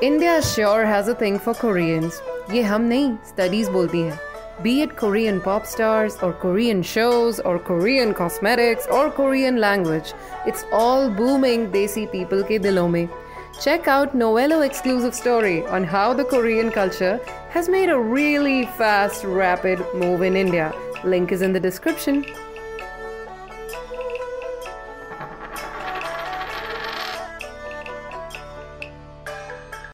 India sure has a thing for Koreans. ये हम नहीं studies बोलती हैं. Be it Korean pop stars or Korean shows or Korean cosmetics or Korean language, it's all booming desi people के दिलों में. Check out Novello exclusive story on how the Korean culture has made a really fast, rapid move in India. Link is in the description.